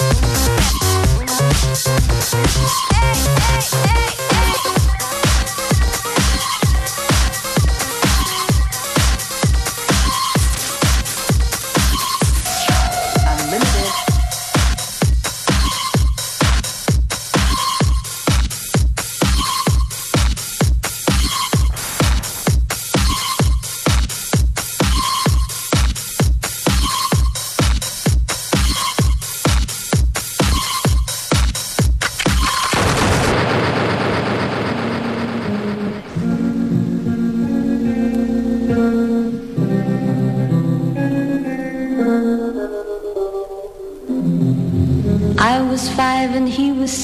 hey, hey, hey.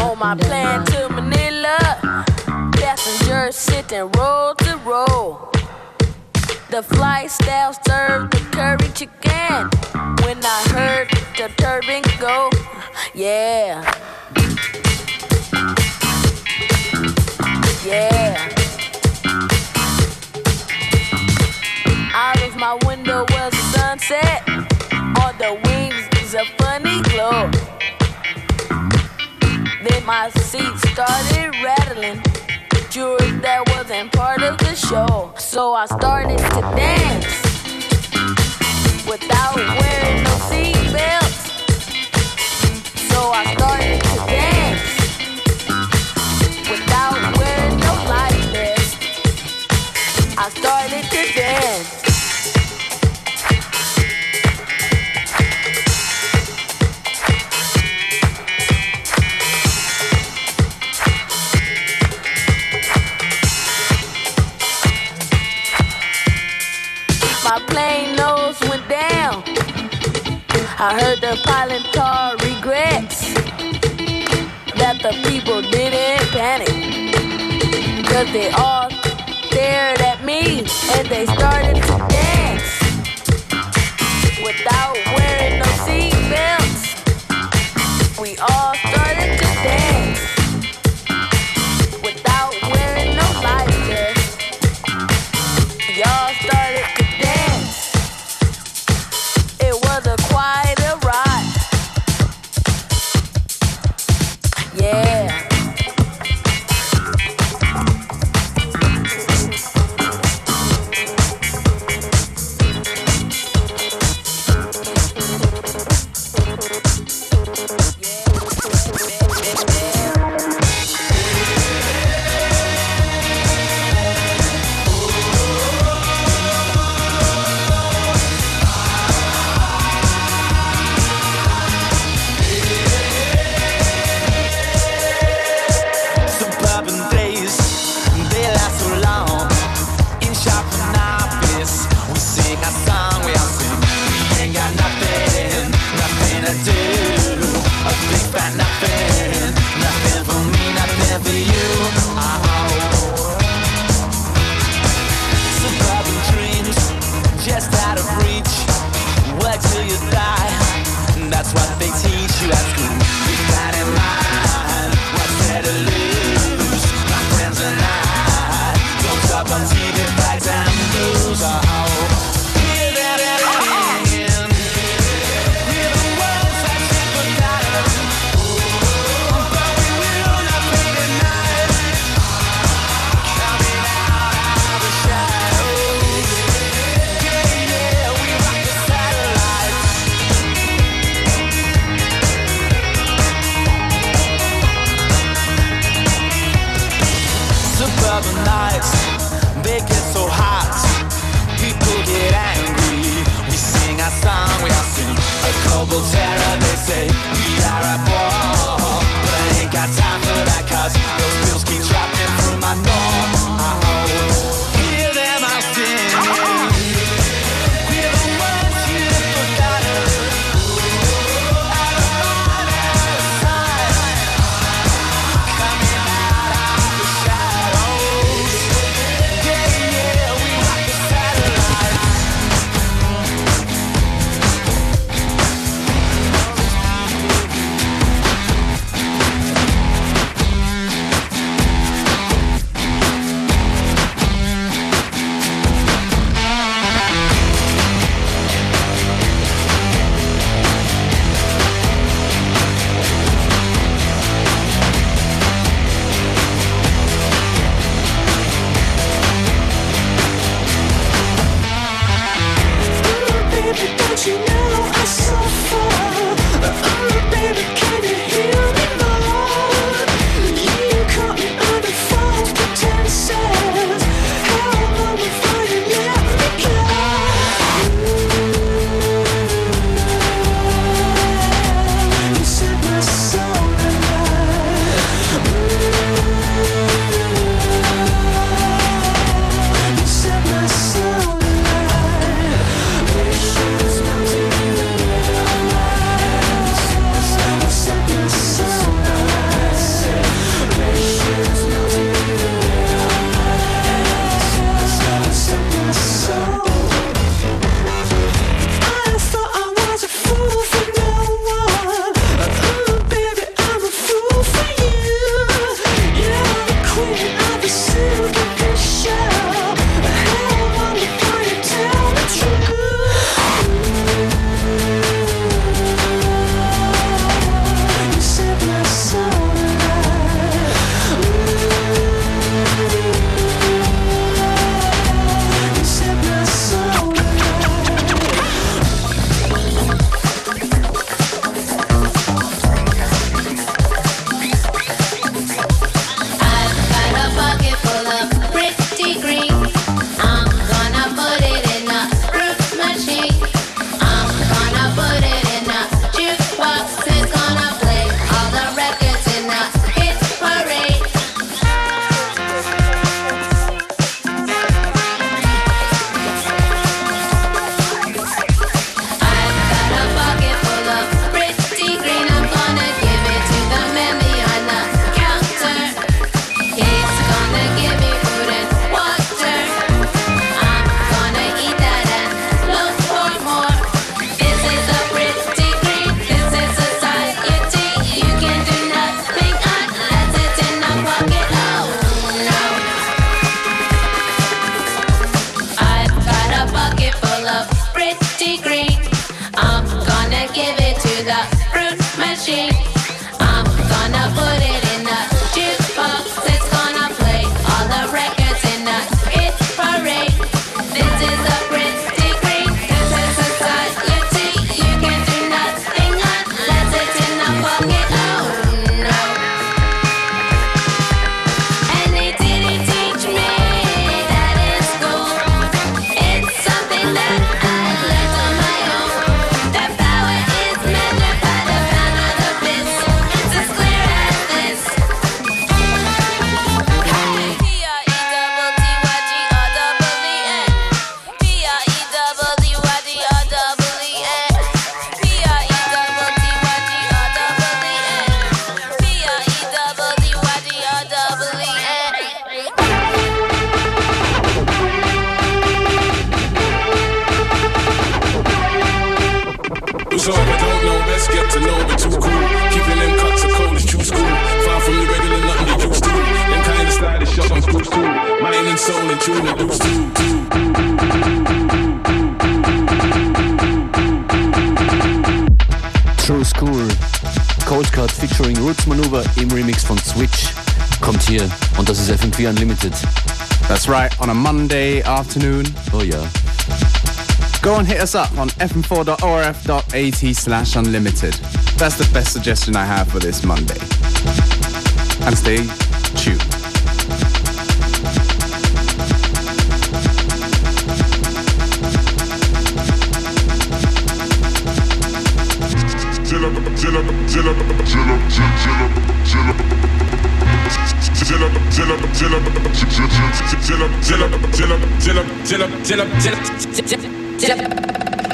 On my plan to Manila, passengers sitting row to row. The flight staff served the curry chicken when I heard the turbine go. Yeah. Yeah. Out of my window was the sunset. On the wings is a funny glow. Then my seat started rattling. Jewelry that wasn't part of the show. So I started to dance without wearing no seatbelts. So I started I heard the pilot car regrets that the people didn't panic. Cause they all stared at me and they started to dance Go and hit us up on fm4.orf.at slash unlimited. That's the best suggestion I have for this Monday. And stay tuned. Up, up, up, up, up, up. Zilla, Zilla, Zilla, Zilla, Zilla, Zilla, Zilla, Zilla, Zilla, Zilla, Zilla, Zilla,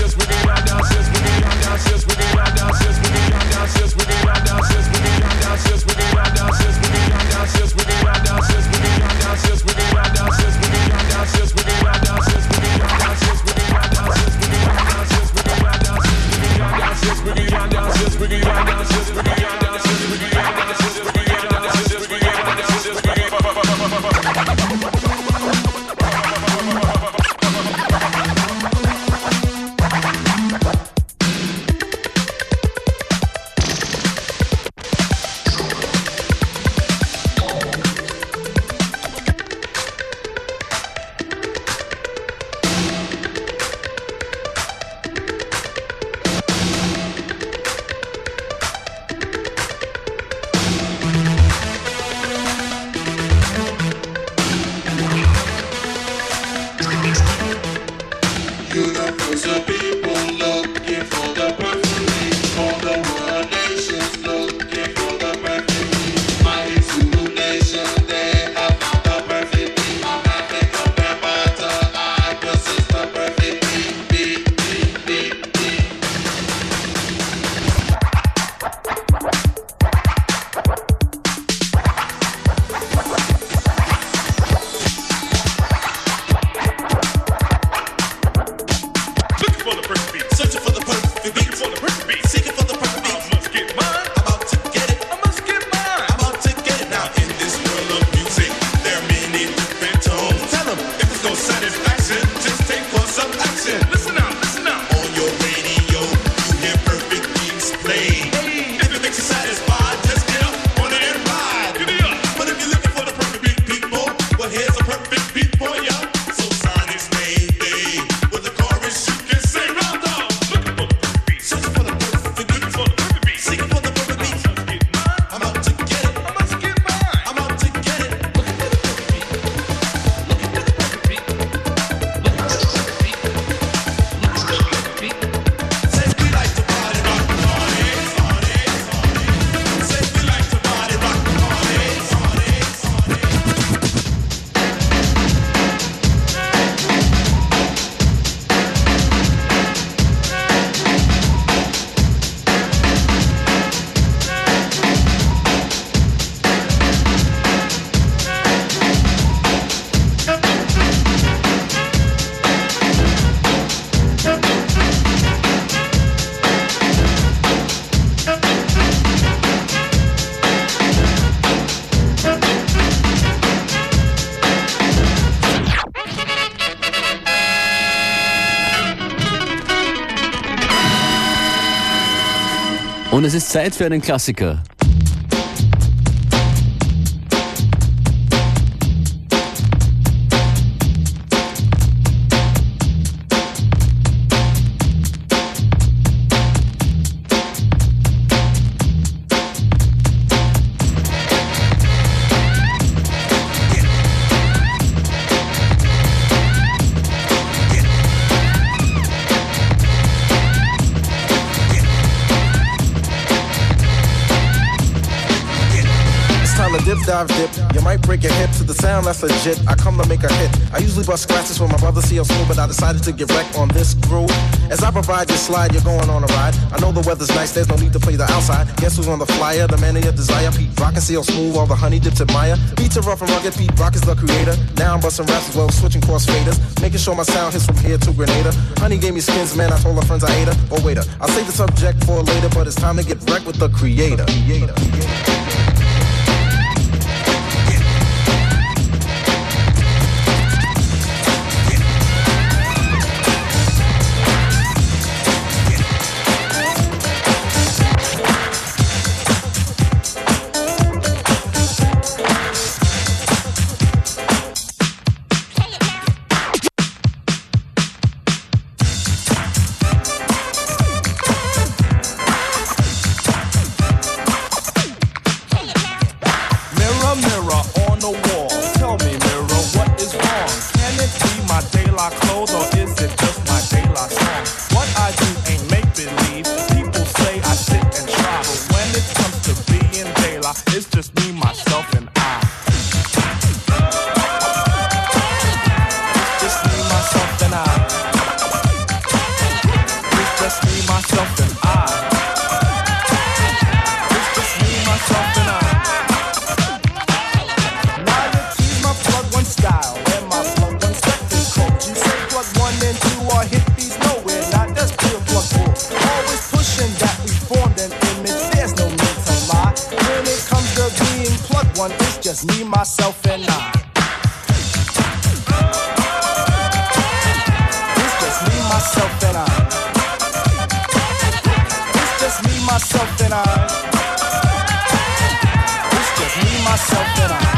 Yes, we can ride down, yes, we can ride down. Zeit für einen Klassiker. The sound that's legit. I come to make a hit. I usually bust scratches for my brother CL Smooth, but I decided to get wrecked on this groove. As I provide your slide, you're going on a ride. I know the weather's nice, there's no need to play the outside. Guess who's on the flyer? The man of your desire. Pete Rock and CL Smooth, all the honey dips admire. Beats are rough and rugged, Pete Rock is the creator. Now I'm busting raps as well, switching cross faders. Making sure my sound hits from here to Grenada. Honey gave me skins, man, I told her friends I ate her. Oh, waiter, I'll save the subject for later, but it's time to get wrecked with the creator. creator. Mirror, I.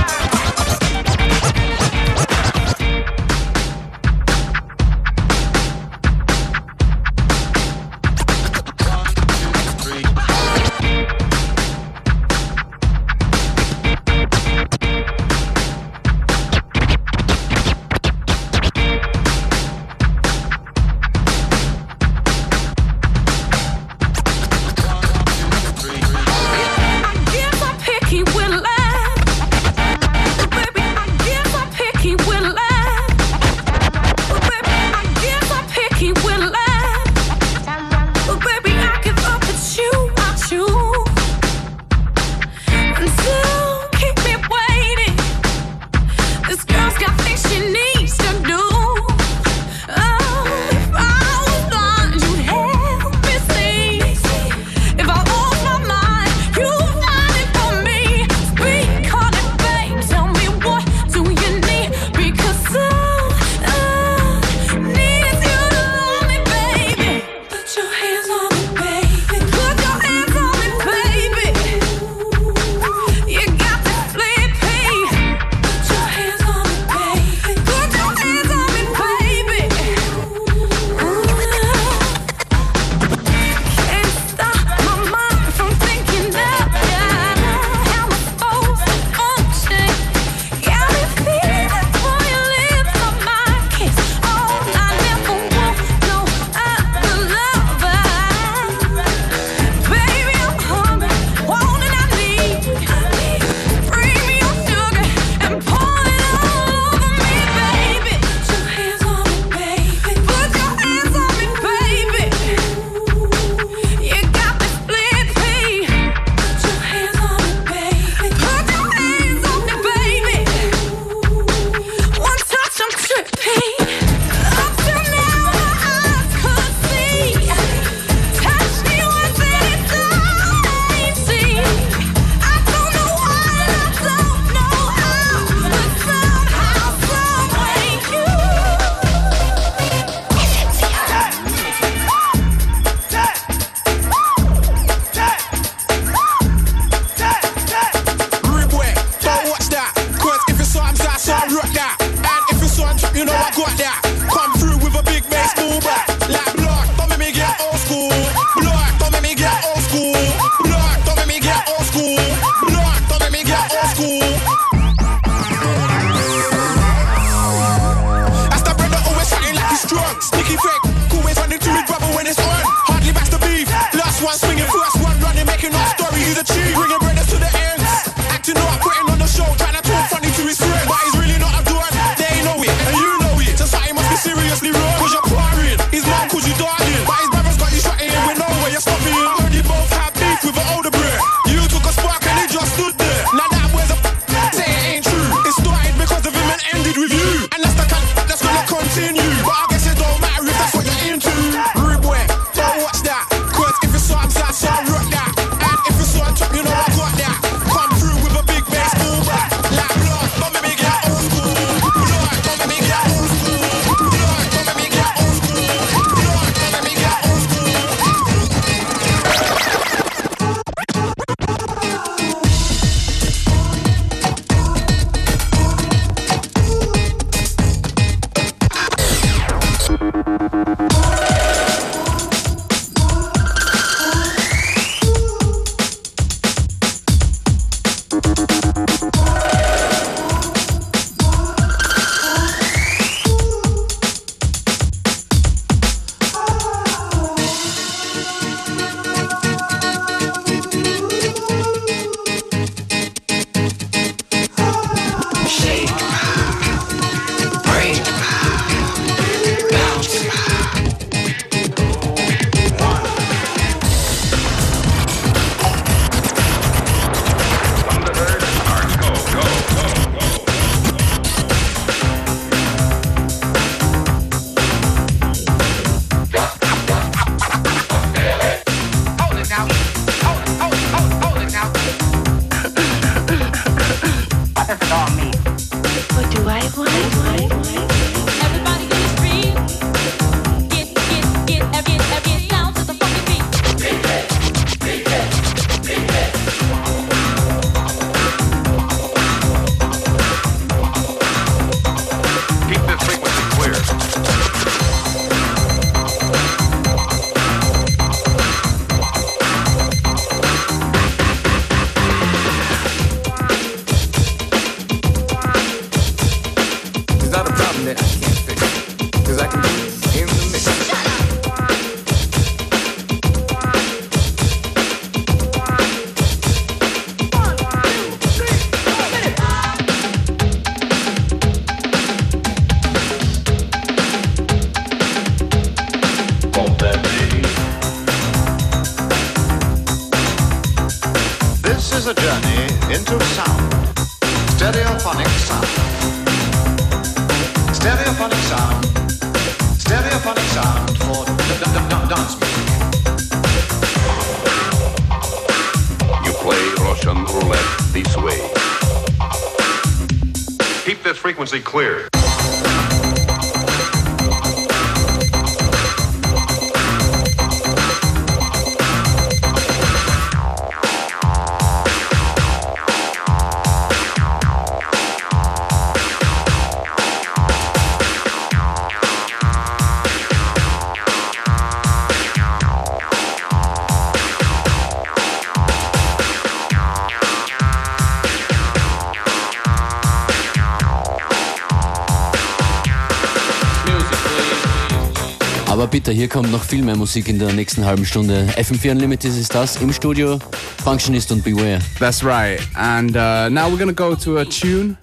hier kommt noch viel mehr Musik in der nächsten halben Stunde. FM4 Unlimited ist das im Studio. Functionist und Beware. That's right. And uh, now we're gonna go to a tune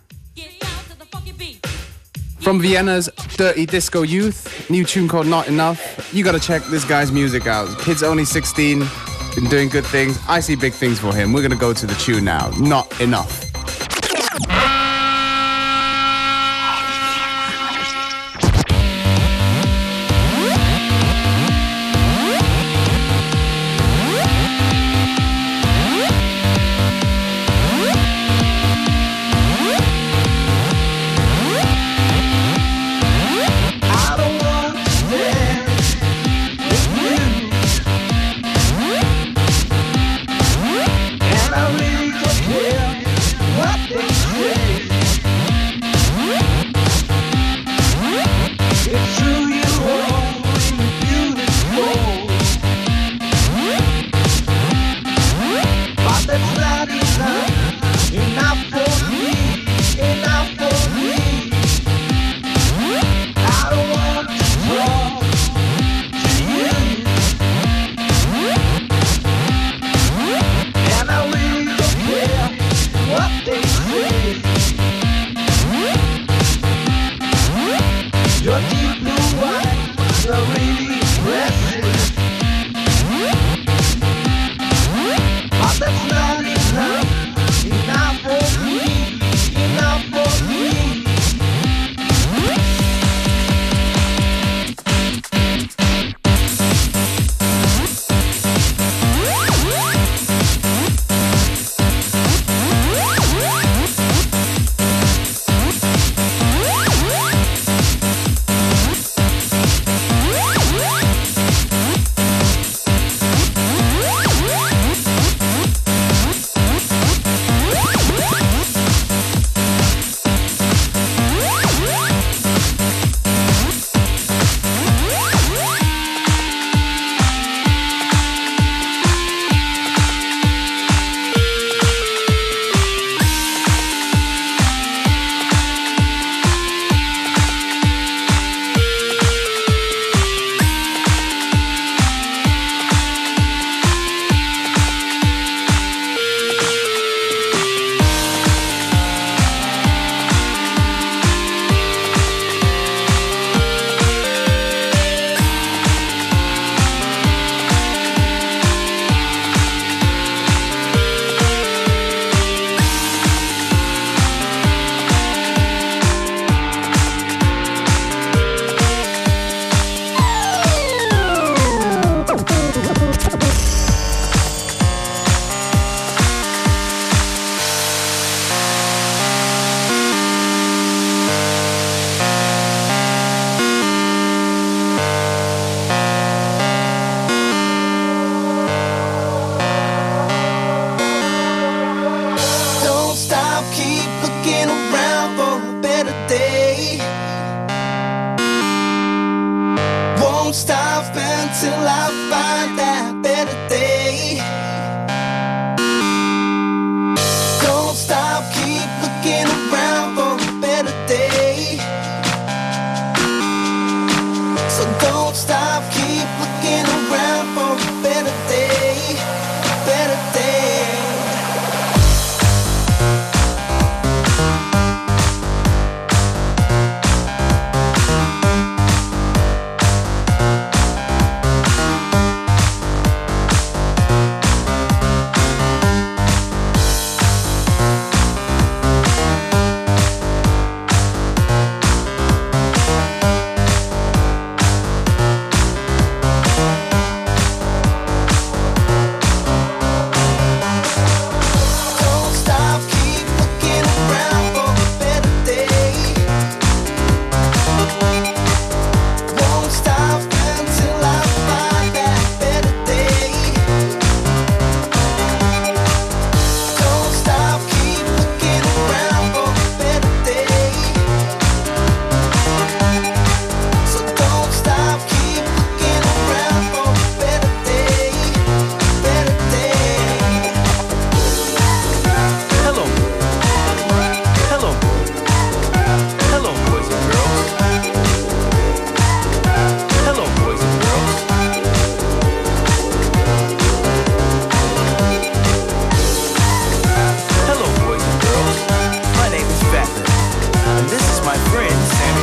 from Vienna's Dirty Disco Youth. New tune called Not Enough. You gotta check this guy's music out. Kid's only 16, been doing good things. I see big things for him. We're gonna go to the tune now. Not Enough. Stop until I find that my friend Sammy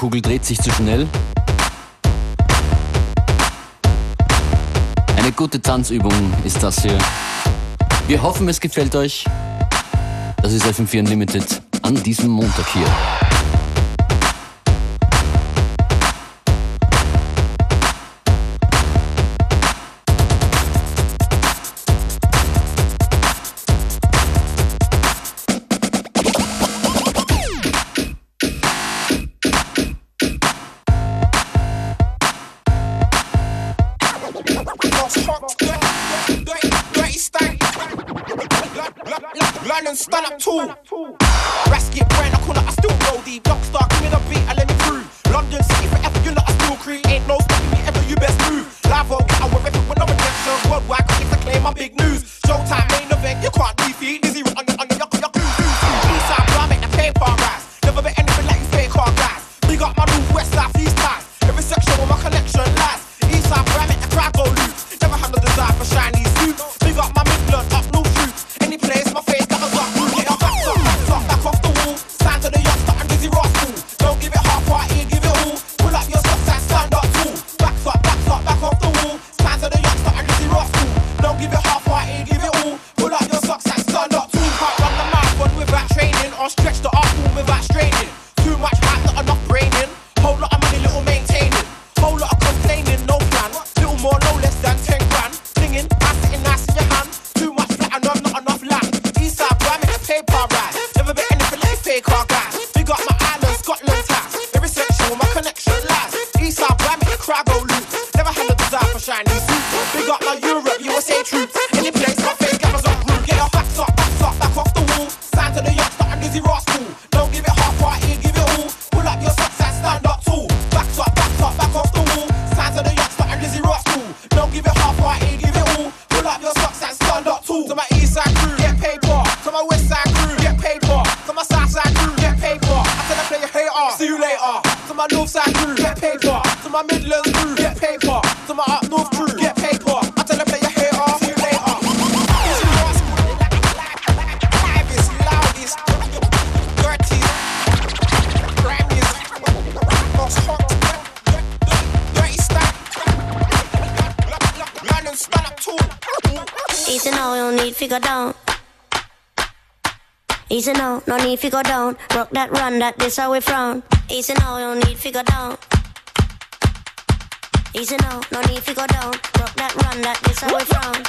Kugel dreht sich zu schnell. Eine gute Tanzübung ist das hier. Wir hoffen, es gefällt euch. Das ist FM4 Unlimited an diesem Montag hier. figure down. Rock that run, that this how we frown. Easy now, no need figure down. Easy now, no need figure down. Rock that run, that this how we frown.